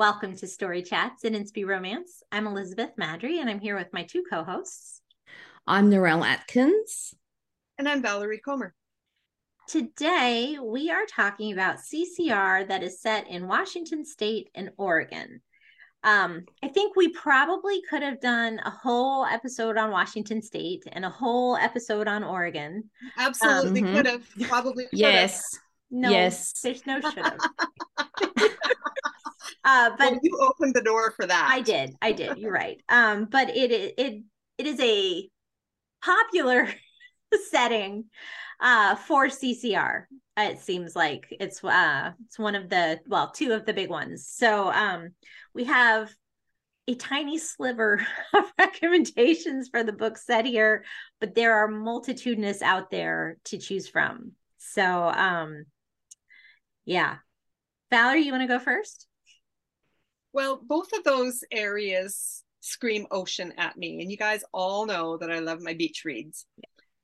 Welcome to Story Chats and Inspy Romance. I'm Elizabeth Maddrey, and I'm here with my two co hosts. I'm Narelle Atkins. And I'm Valerie Comer. Today, we are talking about CCR that is set in Washington State and Oregon. Um, I think we probably could have done a whole episode on Washington State and a whole episode on Oregon. Absolutely um, could have. Probably yes. No, yes. there's no should have. Uh, but well, you opened the door for that. I did. I did. You're right. Um, but it it it is a popular setting uh for CCR. It seems like it's uh it's one of the well two of the big ones. So um we have a tiny sliver of recommendations for the book set here, but there are multitudinous out there to choose from. So um yeah. Valerie, you want to go first? Well, both of those areas scream ocean at me. And you guys all know that I love my beach reads.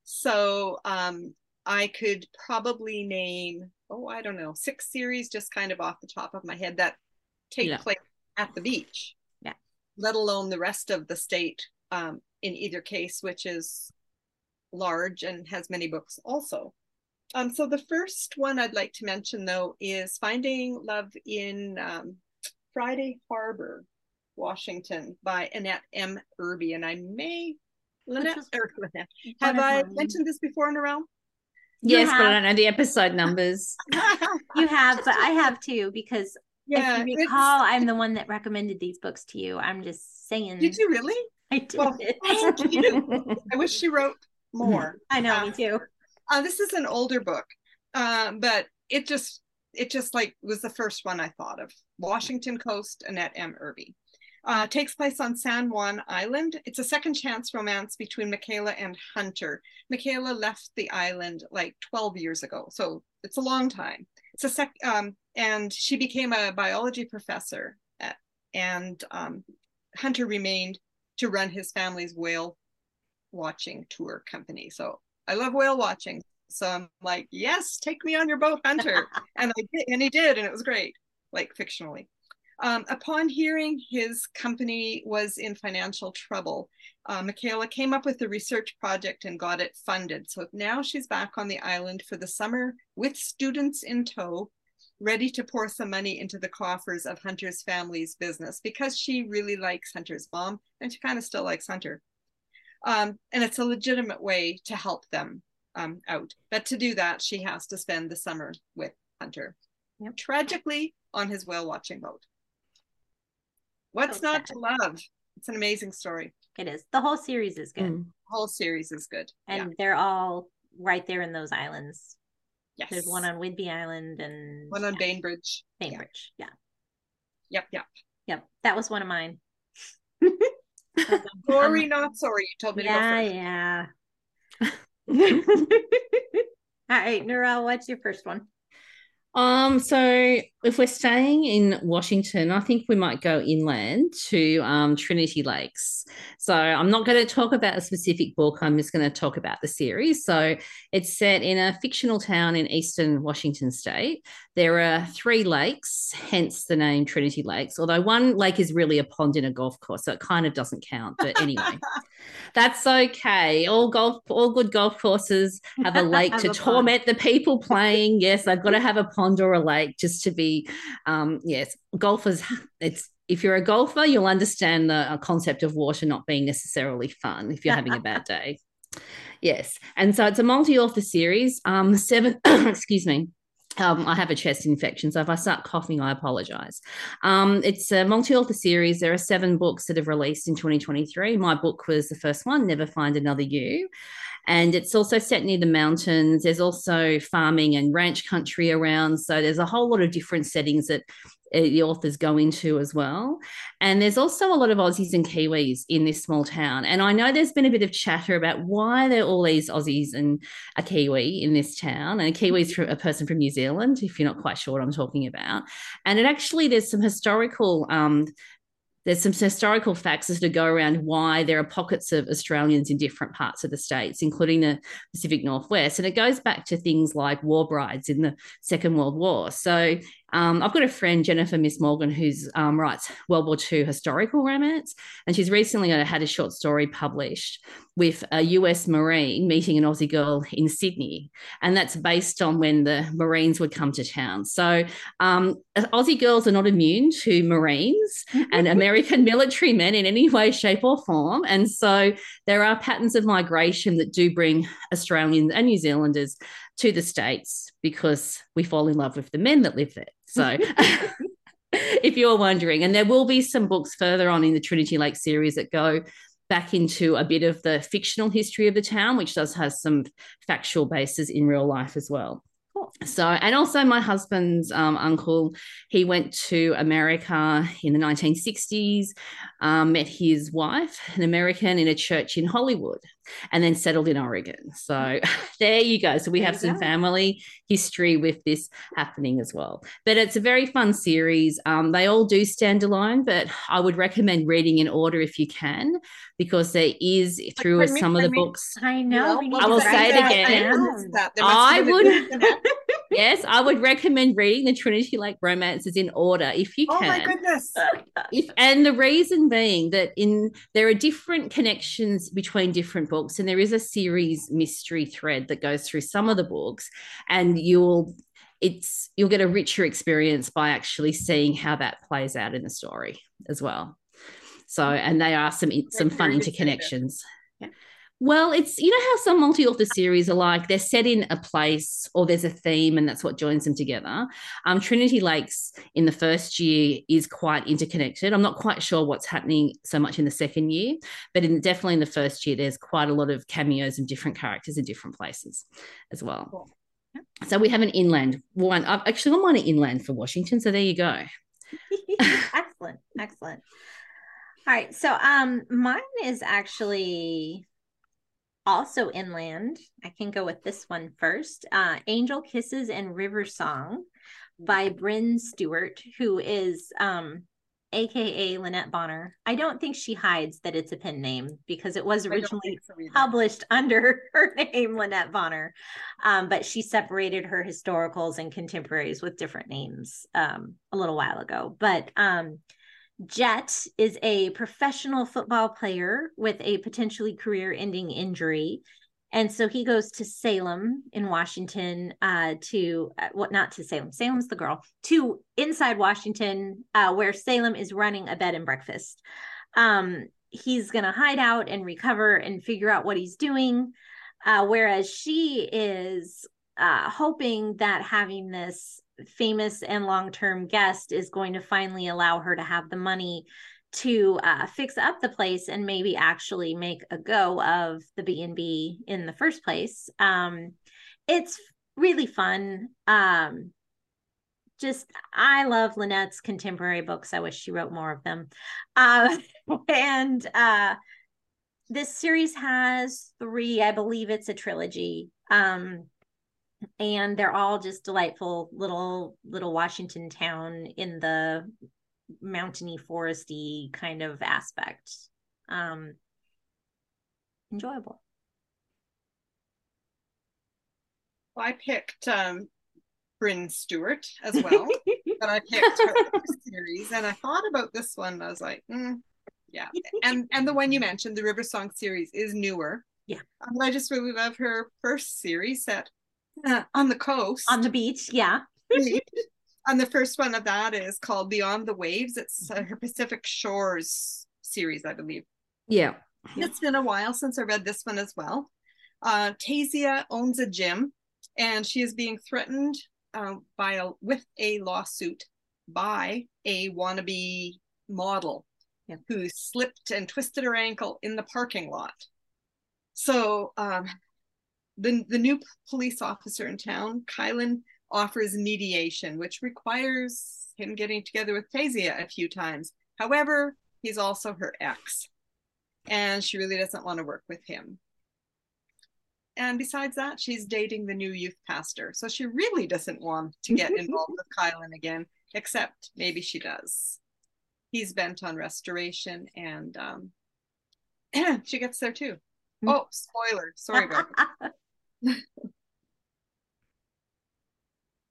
So um, I could probably name, oh, I don't know, six series just kind of off the top of my head that take yeah. place at the beach. Yeah. Let alone the rest of the state um, in either case, which is large and has many books also. Um, so the first one I'd like to mention though is Finding Love in um, Friday Harbor, Washington by Annette M. Irby. And I may, Lynette, or, have I mentioned this before, Narelle? Yes, but I don't know the episode numbers. you have, but I have too, because yeah, if you recall, I'm the one that recommended these books to you. I'm just saying. Did you really? I did. Well, thank you. I wish she wrote more. I know, uh, me too. Uh, this is an older book, uh, but it just it just like was the first one I thought of. Washington Coast, Annette M. Irby. Uh, takes place on San Juan Island. It's a second chance romance between Michaela and Hunter. Michaela left the island like 12 years ago, so it's a long time. It's a sec, um, and she became a biology professor, at, and um, Hunter remained to run his family's whale watching tour company. So I love whale watching, so I'm like, yes, take me on your boat, Hunter. and I did, and he did, and it was great, like fictionally. Um, upon hearing his company was in financial trouble, uh, Michaela came up with a research project and got it funded. So now she's back on the island for the summer with students in tow, ready to pour some money into the coffers of Hunter's family's business because she really likes Hunter's mom and she kind of still likes Hunter. Um, and it's a legitimate way to help them um, out. But to do that, she has to spend the summer with Hunter, yep. tragically on his whale watching boat. What's okay. not to love? It's an amazing story. It is. The whole series is good. Mm. The whole series is good. And yeah. they're all right there in those islands. Yes. There's one on Whidbey Island and one on yeah. Bainbridge. Bainbridge, yeah. yeah. Yep, yep. Yep. That was one of mine. sorry, not sorry. You told me yeah, to go first. Yeah, All right, Narelle, what's your first one? Um, so if we're staying in Washington, I think we might go inland to um, Trinity Lakes. So I'm not going to talk about a specific book. I'm just going to talk about the series. So it's set in a fictional town in eastern Washington state. There are three lakes, hence the name Trinity Lakes. Although one lake is really a pond in a golf course, so it kind of doesn't count. But anyway, that's okay. All golf, all good golf courses have a lake have to a torment pond. the people playing. Yes, I've got to have a pond or a lake just to be um, yes, golfers. It's if you're a golfer, you'll understand the uh, concept of water not being necessarily fun if you're having a bad day. Yes, and so it's a multi-author series. Um, seven, excuse me. Um, I have a chest infection, so if I start coughing, I apologize. Um, it's a multi author series. There are seven books that have released in 2023. My book was the first one, Never Find Another You. And it's also set near the mountains. There's also farming and ranch country around. So there's a whole lot of different settings that uh, the authors go into as well. And there's also a lot of Aussies and Kiwis in this small town. And I know there's been a bit of chatter about why there are all these Aussies and a Kiwi in this town. And a Kiwi is a person from New Zealand, if you're not quite sure what I'm talking about. And it actually, there's some historical um, there's some historical facts as to go around why there are pockets of Australians in different parts of the states, including the Pacific Northwest. And it goes back to things like war brides in the Second World War. So Um, I've got a friend, Jennifer Miss Morgan, who um, writes World War II historical romance, and she's recently had a short story published with a US Marine meeting an Aussie girl in Sydney, and that's based on when the Marines would come to town. So um, Aussie girls are not immune to Marines and American military men in any way, shape, or form, and so there are patterns of migration that do bring Australians and New Zealanders to the States because we fall in love with the men that live there. So, if you're wondering, and there will be some books further on in the Trinity Lake series that go back into a bit of the fictional history of the town, which does have some factual basis in real life as well. So, and also my husband's um, uncle, he went to America in the 1960s, um, met his wife, an American, in a church in Hollywood, and then settled in Oregon. So, there you go. So, we there have some go. family history with this happening as well. But it's a very fun series. Um, they all do stand alone, but I would recommend reading in order if you can, because there is through some of the books. I know. I will say it again. I would. Yes, I would recommend reading the Trinity Lake romances in order if you can. Oh my goodness. If, and the reason being that in there are different connections between different books, and there is a series mystery thread that goes through some of the books, and you'll it's you'll get a richer experience by actually seeing how that plays out in the story as well. So, and they are some some fun interconnections. Well, it's you know how some multi-author series are like they're set in a place or there's a theme and that's what joins them together. Um, Trinity Lakes in the first year is quite interconnected. I'm not quite sure what's happening so much in the second year, but in definitely in the first year, there's quite a lot of cameos and different characters in different places as well. Cool. So we have an inland one. I've actually got one inland for Washington. So there you go. excellent, excellent. All right, so um, mine is actually also inland. I can go with this one first. Uh, Angel Kisses and Riversong by Brynn Stewart, who is um, aka Lynette Bonner. I don't think she hides that it's a pen name because it was originally so published under her name, Lynette Bonner. Um, but she separated her historicals and contemporaries with different names um, a little while ago. But um, Jet is a professional football player with a potentially career ending injury. And so he goes to Salem in Washington uh, to uh, what not to Salem, Salem's the girl, to inside Washington, uh, where Salem is running a bed and breakfast. Um, he's going to hide out and recover and figure out what he's doing. Uh, whereas she is uh, hoping that having this famous and long-term guest is going to finally allow her to have the money to uh, fix up the place and maybe actually make a go of the b&b in the first place. Um, it's really fun. Um, just i love lynette's contemporary books. I wish she wrote more of them. Uh, and uh, this series has three i believe it's a trilogy. Um, and they're all just delightful little little Washington town in the mountainy foresty kind of aspect. Um enjoyable. Well, I picked um Brynn Stewart as well. but I picked her series and I thought about this one. I was like, mm, yeah. And and the one you mentioned, the Riversong series, is newer. Yeah. Um, I just really love her first series that uh, on the coast. On the beach yeah. And the first one of that is called beyond the waves. It's uh, her pacific shores series i believe. Yeah. It's been a while since i read this one as well. Uh, Tasia owns a gym and she is being threatened uh, by a with a lawsuit by a wannabe model yeah. who slipped and twisted her ankle in the parking lot. So um, the, the new police officer in town, Kylan, offers mediation, which requires him getting together with Tasia a few times. However, he's also her ex, and she really doesn't want to work with him. And besides that, she's dating the new youth pastor. So she really doesn't want to get involved with Kylan again, except maybe she does. He's bent on restoration, and um, she gets there too. Hmm. Oh, spoiler. Sorry about that.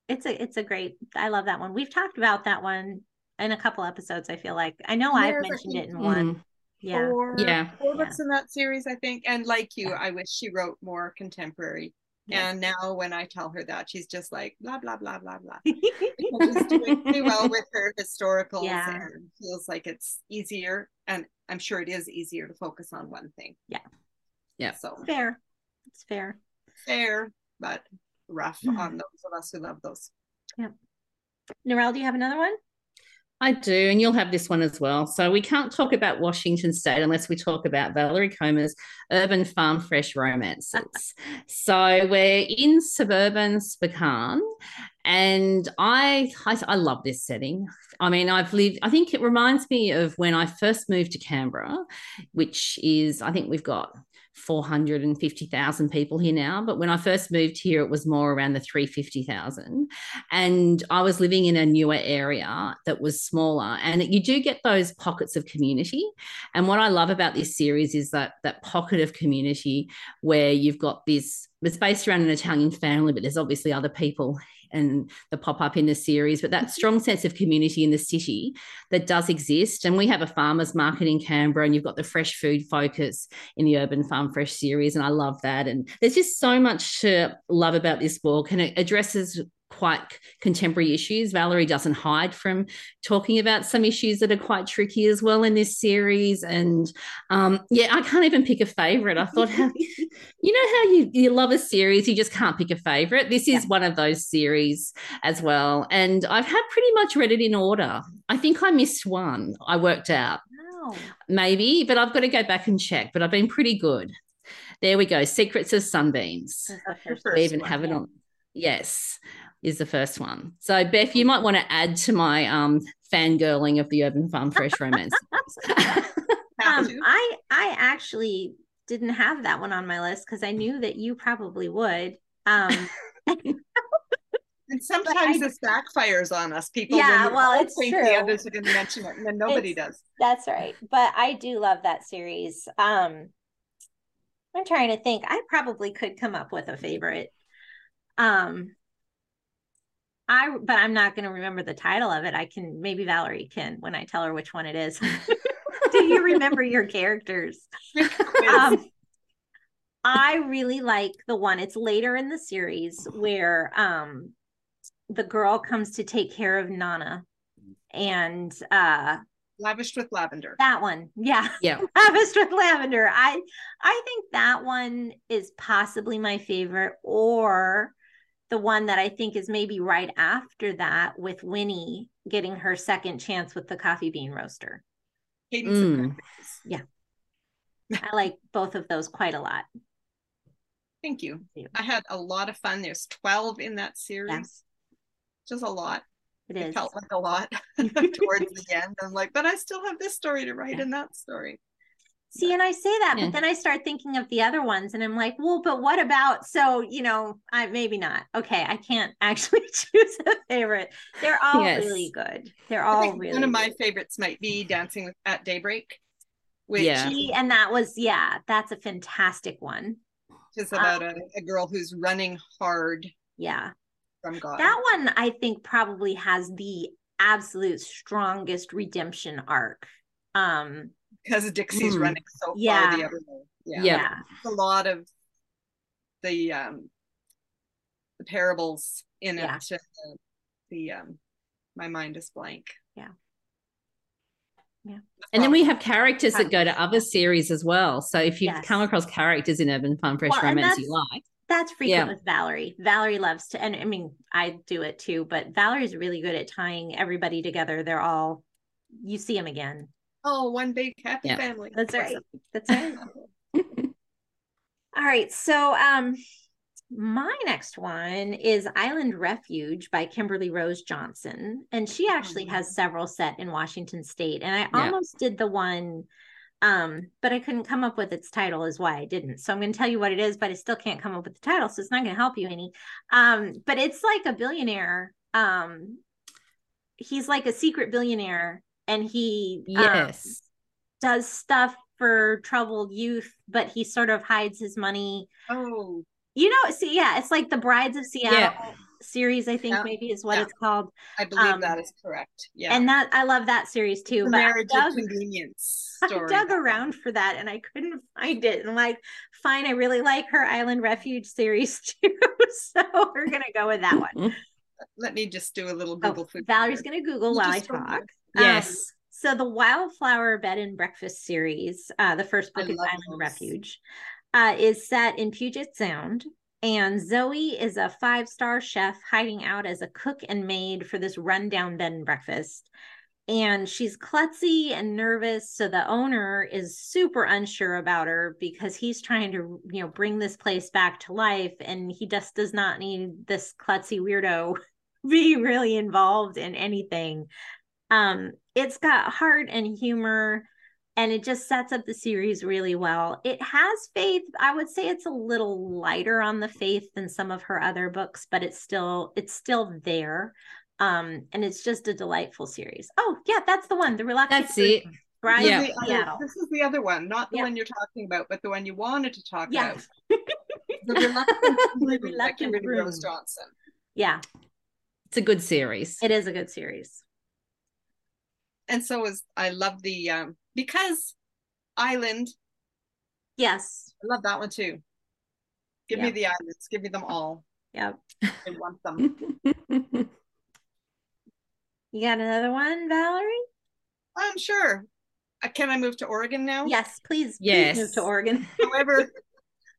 It's a it's a great. I love that one. We've talked about that one in a couple episodes. I feel like I know There's, I've mentioned it in one. Yeah, Four, Yeah. four Yeah. books in that series, I think. And like you, Yeah. I wish she wrote more contemporary. Yeah. And now when I tell her that, she's just like blah blah blah blah blah. Because she's doing pretty well with her historicals Yeah. and feels like it's easier. And I'm sure it is easier to focus on one thing. Yeah. Yeah. So fair. It's fair. Fair, but rough Mm. on those of us who love those. Yeah. Narelle, do you have another one? I do, and you'll have this one as well. So we can't talk about Washington State unless we talk about Valerie Comer's urban farm fresh romances. so we're in suburban Spokane, and I, I I love this setting. I mean, I've lived. I think it reminds me of when I first moved to Canberra, which is I think we've got 450,000 people here now. But when I first moved here, it was more around the 350,000. And I was living in a newer area that was smaller. And you do get those pockets of community. And what I love about this series is that that pocket of community where you've got this, it's based around an Italian family, but there's obviously other people and the pop up in the series, but that mm-hmm. strong sense of community in the city that does exist. And we have a farmers market in Canberra, and you've got the fresh food focus in the Urban Farm Fresh series. And I love that. And there's just so much to love about this book, and it addresses quite contemporary issues. Valerie doesn't hide from talking about some issues that are quite tricky as well in this series. And um, yeah, I can't even pick a favorite. I thought, how, you know, how you, you love a series, you just can't pick a favorite. This is Yeah. one of those series as well. And I've had pretty much read it in order. I think I missed one, I worked out No. maybe, but I've got to go back and check. But I've been pretty good. There we go. Secrets of Sunbeams. That's the That's the first first We even one, have it yeah. on. Yes, is the first one. So Beth, you might want to add to my um fangirling of the Urban Farm Fresh Romance. Um. I I actually didn't have that one on my list because I knew that you probably would. Um, And sometimes I- this backfires on us, people. Yeah, well, it's think true. the others are going to mention it, and then nobody It's- does. that's right. But I do love that series. Um, I'm trying to think. I probably could come up with a favorite. Um, I but I'm not going to remember the title of it. I can maybe Valerie can when I tell her which one it is. do you remember your characters? Um, I really like the one. It's later in the series where um the girl comes to take care of Nana, and uh Lavished with lavender. that one, yeah, yeah. lavished with Lavender. I I think that one is possibly my favorite, or the one that I think is maybe right after that with Winnie getting her second chance with the coffee bean roaster. Cadence of Mm. Perfect. I like both of those quite a lot. Thank you. you. I had a lot of fun. There's 12 in that series. Just a lot. It It is. felt like a lot towards the end. I'm like, but I still have this story to write Yeah. and that story. See, and I say that, Yeah. but then I start thinking of the other ones, and I'm like, well, but what about? So, you know, I maybe not. Okay, I can't actually choose a favorite. They're all Yes. really good. They're all really one of my good. favorites might be Dancing with, at Daybreak, which Yeah. Gee, and that was yeah, that's a fantastic one. Just about a, a girl who's running hard Yeah, from God. that one I think probably has the absolute strongest redemption arc. Um, because Dixie's Mm. running so far Yeah. the other way. Yeah. Yeah. a lot of the um the parables in Yeah. it. uh, the um my mind is blank. Yeah. Yeah. And then we have characters that go to other series as well. So if you've Yes. come across characters in Urban Farm Fresh Well, Romance you like, that's frequent Yeah. with Valerie. Valerie loves to, and I mean, I do it too, but Valerie's really good at tying everybody together. They're all, you see them again. Oh, one big happy Yeah. family. That's right. That's right. All right. So, um, my next one is Island Refuge by Kimberly Rose Johnson. And she actually has several set in Washington State. And I Yeah. almost did the one, um, but I couldn't come up with its title, is why I didn't. So I'm going to tell you what it is, but I still can't come up with the title. So it's not going to help you any. Um, but it's like a billionaire. Um, he's like a secret billionaire and he um, yes. does stuff for troubled youth, but he sort of hides his money. Oh, You know, see, yeah, it's like the Brides of Seattle. Yeah. series, I think Yeah. maybe is what Yeah. it's called. I believe Um, that is correct. Yeah. And that I love that series too. the but marriage dug, of convenience I dug around for that and I couldn't find it. And I'm like, fine, I really like her Island Refuge series too. so we're gonna go with that one. Let me just do a little Oh, Google food. Valerie's gonna Google You while I talk. ahead. Um, Yes. so the Wildflower Bed and Breakfast series, uh, the first I book is Island those. Refuge, uh, is set in Puget Sound. And Zoe is a five star chef hiding out as a cook and maid for this rundown bed and breakfast. And she's klutzy and nervous. So the owner is super unsure about her because he's trying to, you know, bring this place back to life. And he just does not need this klutzy weirdo be really involved in anything. Um, it's got heart and humor, and it just sets up the series really well. It has faith. I would say it's a little lighter on the faith than some of her other books, but it's still it's still there. Um, and it's just a delightful series. Oh, yeah, that's the one. The reluctant That's it. Groom, Bride This Yeah. is the other- Seattle. This is the other one, not the Yeah. one you're talking about, but the one you wanted to talk Yeah. about. The Reluctant Groom by Reluctant Kimberly Groom. Rose Johnson. Yeah, It's a good series. it is a good series. And so is I love the um because Island. Yes. I love that one too. Give me the islands. Give me them all. Yep. I want them. You got another one, Valerie? I'm sure. Uh, Can I move to Oregon now? Yes, please. Yes. Please move to Oregon. However,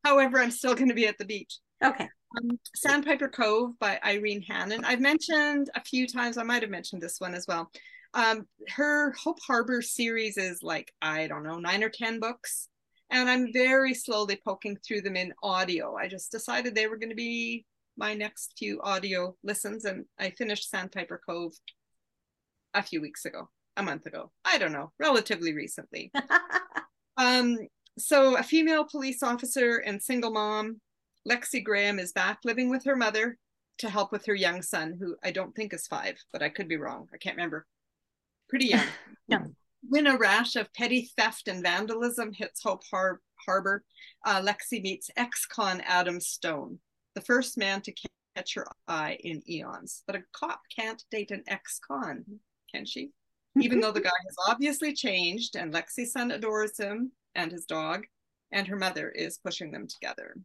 however, I'm still going to be at the beach. Okay. Um, Sandpiper Cove by Irene Hannon. I've mentioned a few times, I might have mentioned this one as well. Um, her Hope Harbor series is like, I don't know, nine or 10 books. And I'm very slowly poking through them in audio. I just decided they were going to be my next few audio listens. And I finished Sandpiper Cove a few weeks ago, a month ago. I don't know, relatively recently. Um, so a female police officer and single mom, Lexi Graham, is back living with her mother to help with her young son, who I don't think is five, but I could be wrong. I can't remember. Pretty young. Young. When a rash of petty theft and vandalism hits Hope Har- Harbor, uh, Lexi meets ex-con Adam Stone, the first man to catch her eye in eons. But a cop can't date an ex-con, can she? even though the guy has obviously changed and Lexi's son adores him and his dog, and her mother is pushing them together.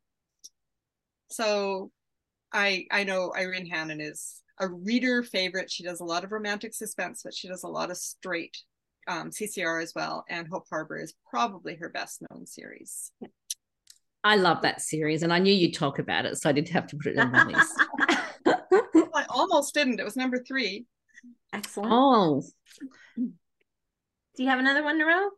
So I I know Irene Hannon is a reader favorite. She does a lot of romantic suspense, but she does a lot of straight um, CCR as well. And Hope Harbor is probably her best known series. I love that series, and I knew you'd talk about it, so I didn't have to put it on my list. I almost didn't. It was number three. Excellent. oh, Do you have another one to row?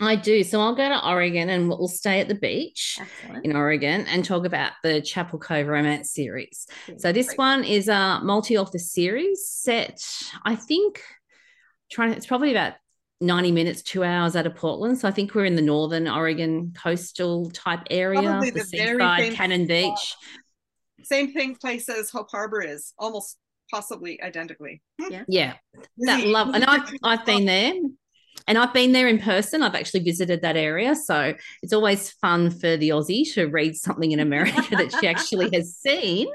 I do. So I'll go to Oregon, and we'll stay at the beach. Excellent. in Oregon and talk about the Chapel Cove romance series. So this Great. one is a multi-author series set, I think, trying it's probably about 90 minutes, two hours out of Portland. So I think we're in the northern Oregon coastal type area, Probably the, the seaside, famous Cannon spot. Beach. Same thing place as Hope Harbor is, almost possibly identically. Hmm. Yeah, Yeah. that love, and I've I've been there, and I've been there in person. I've actually visited that area, so it's always fun for the Aussie to read something in America that she actually has seen.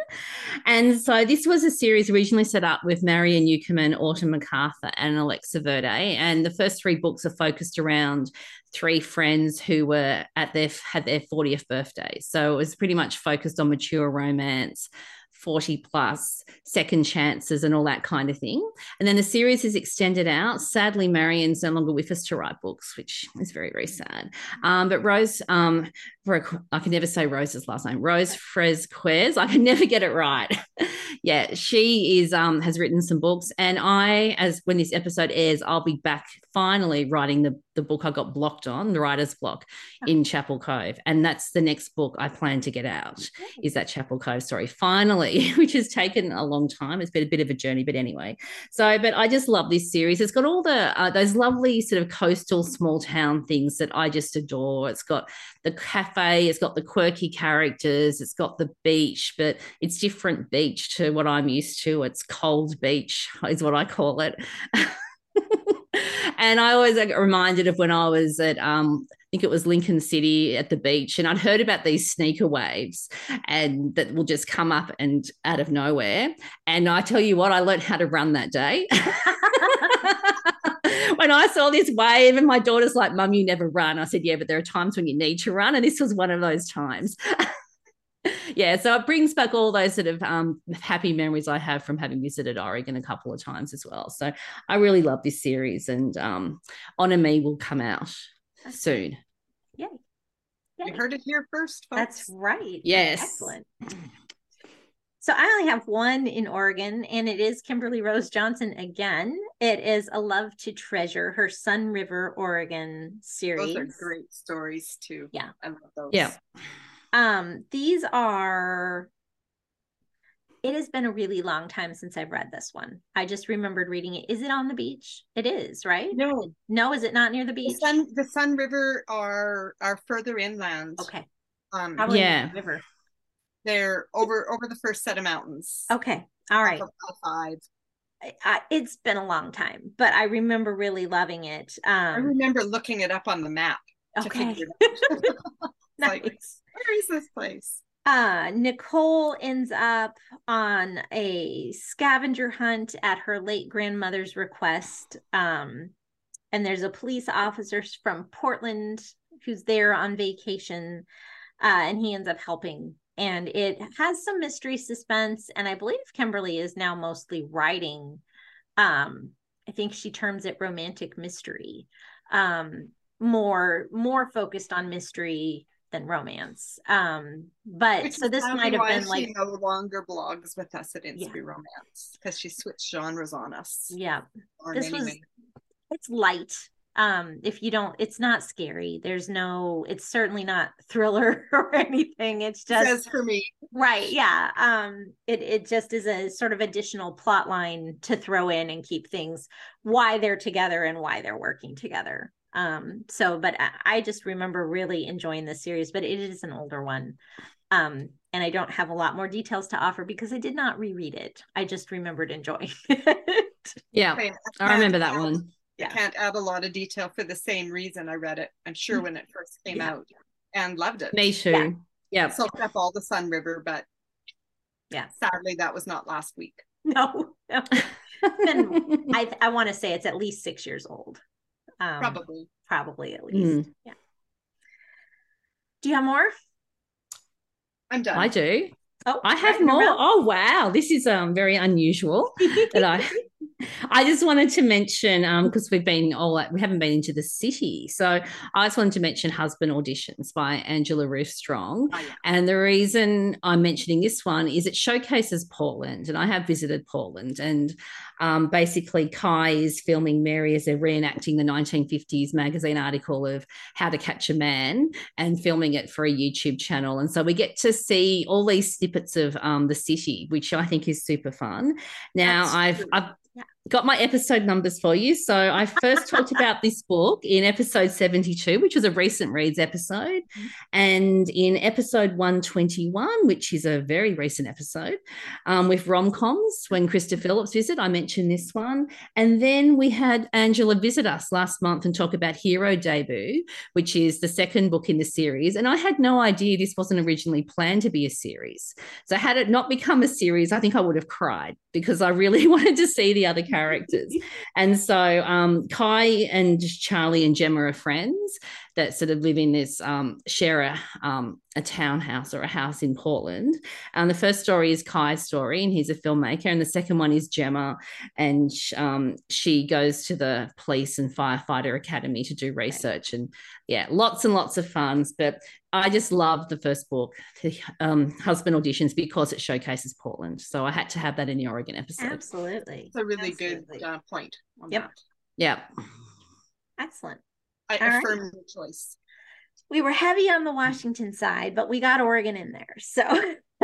And so this was a series originally set up with Marion Ueckermann, Autumn MacArthur, and Alexa Verde. And the first three books are focused around three friends who were at their had their 40th birthday. So it was pretty much focused on mature romance. 40 plus second chances and all that kind of thing. And then the series is extended out. Sadly, Marion's no longer with us to write books, which is very, very sad. Um, but Rose, um, I can never say Rose's last name, Rose Fresquez. I can never get it right. yeah, she is um, has written some books, and I, as when this episode airs, I'll be back finally writing the the book I got blocked on, the writer's block, in Chapel Cove, and that's the next book I plan to get out. Is that Chapel Cove story finally, which has taken a long time. It's been a bit of a journey, but anyway. So, but I just love this series. It's got all the uh, those lovely sort of coastal small town things that I just adore. It's got the cafe, it's got the quirky characters, it's got the beach, but it's different beach to what I'm used to. It's cold beach, is what I call it. and I always get reminded of when I was at um, think it was Lincoln City at the beach, and I'd heard about these sneaker waves and that will just come up and out of nowhere. And I tell you what, I learned how to run that day. when I saw this wave, and my daughter's like, Mum, you never run. I said, Yeah, but there are times when you need to run. And this was one of those times. yeah, so it brings back all those sort of um, happy memories I have from having visited Oregon a couple of times as well. So I really love this series, and um, Honor Me will come out soon. Yay. Yay. You heard it here first, folks. That's right. Yes. Excellent. So I only have one in Oregon, and it is Kimberly Rose Johnson again. It is A Love to Treasure, her Sun River, Oregon series. Those are great stories too. Yeah. I love those. Yeah. Um, these are it has been a really long time since I've read this one. I just remembered reading it. Is it on the beach? It is, right? No. No, is it not near the The beach? Sun the Sun River are are further inland. Okay. Um Probably Yeah. the river. they're over over the first set of mountains. Okay. All right. Off of I-5. I, I, it's been a long time, but I remember really loving it. I Um, remember looking it up on the map to okay. figure it out. like- Where is this place? Uh Nicole ends up on a scavenger hunt at her late grandmother's request um and there's a police officer from Portland who's there on vacation uh and he ends up helping. And it has some mystery suspense and I believe Kimberly is now mostly writing. Um I think she terms it romantic mystery um more more focused on mystery than romance. Um but Which so this might have been she like no longer blogs with us. At Yeah. Inspy Romance because she switched genres on us. yeah. this many, was many- it's light. Um if you don't it's not scary. There's no it's certainly not thriller or anything. It's just says for me. right yeah. Um it it just is a sort of additional plot line to throw in and keep things why they're together and why they're working together um so but I, I just remember really enjoying this series but it is an older one um and i don't have a lot more details to offer because i did not reread it i just remembered enjoying it Yeah. Same. I remember that can't add- one. Yeah. I can't add a lot of detail for the same reason I read it. I'm sure when it first came Yeah. out and loved it. Me too. Yeah. Yeah. Soaked up all the Sun River, but Yeah. sadly that was not last week. no, no. And I I want to say it's at least six years old. Um, Probably. probably at least. Mm, Yeah. Do you have more? I'm done. I do. Oh, I have more. up. Oh wow, this is um very unusual. that I I just wanted to mention um because we've been all we haven't been into the city. So I just wanted to mention Husband Auditions by Angela Ruth Strong. Oh, yeah. And the reason I'm mentioning this one is it showcases Portland, and I have visited Portland. And um, basically, Kai is filming Mary as they're reenacting the 1950s magazine article of How to Catch a Man and filming it for a YouTube channel. And so we get to see all these snippets of um, the city, which I think is super fun. Now, That's I've. I've Yeah. Got my episode numbers for you. So I first talked about this book in episode 72, which was a recent reads episode. And in episode 121, which is a very recent episode, um, with rom coms, when Krista Phillips visited, I mentioned this one. And then we had Angela visit us last month and talk about Hero Debut, which is the second book in the series. And I had no idea this wasn't originally planned to be a series. So, had it not become a series, I think I would have cried because I really wanted to see the other characters. And so um, Kai and Charlie and Gemma are friends that sort of live in this um, share a, um, a townhouse or a house in Portland. And the first story is Kai's story, and he's a filmmaker. And the second one is Gemma, and um, she goes to the police and firefighter academy to do research. And yeah, lots and lots of funs. But I just love the first book, the um, Husband Auditions, because it showcases Portland. So I had to have that in the Oregon episode. Absolutely. It's a really Absolutely. good uh, point. On Yep. that. Yeah. Excellent. I All right. affirm your choice. We were heavy on the Washington side, but we got Oregon in there. So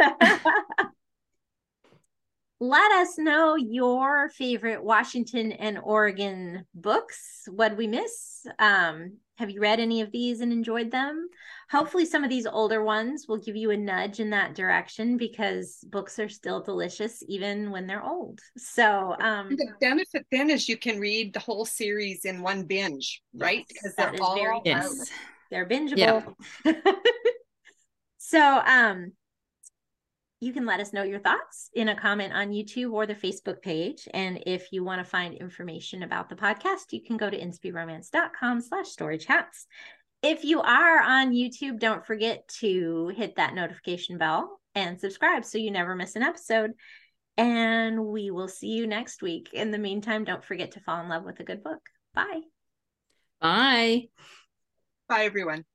let us know your favorite Washington and Oregon books. What we miss? Um, have you read any of these and enjoyed them? Hopefully, some of these older ones will give you a nudge in that direction because books are still delicious even when they're old. So, um, The benefit then is you can read the whole series in one binge, right? Because that they're all very. Yes. They're bingeable. so um you can let us know your thoughts in a comment on YouTube or the Facebook page. And if you want to find information about the podcast, you can go to inspyromance.com slash story chats. If you are on YouTube, don't forget to hit that notification bell and subscribe so you never miss an episode. And we will see you next week. In the meantime, don't forget to fall in love with a good book. Bye. Bye. Bye, everyone.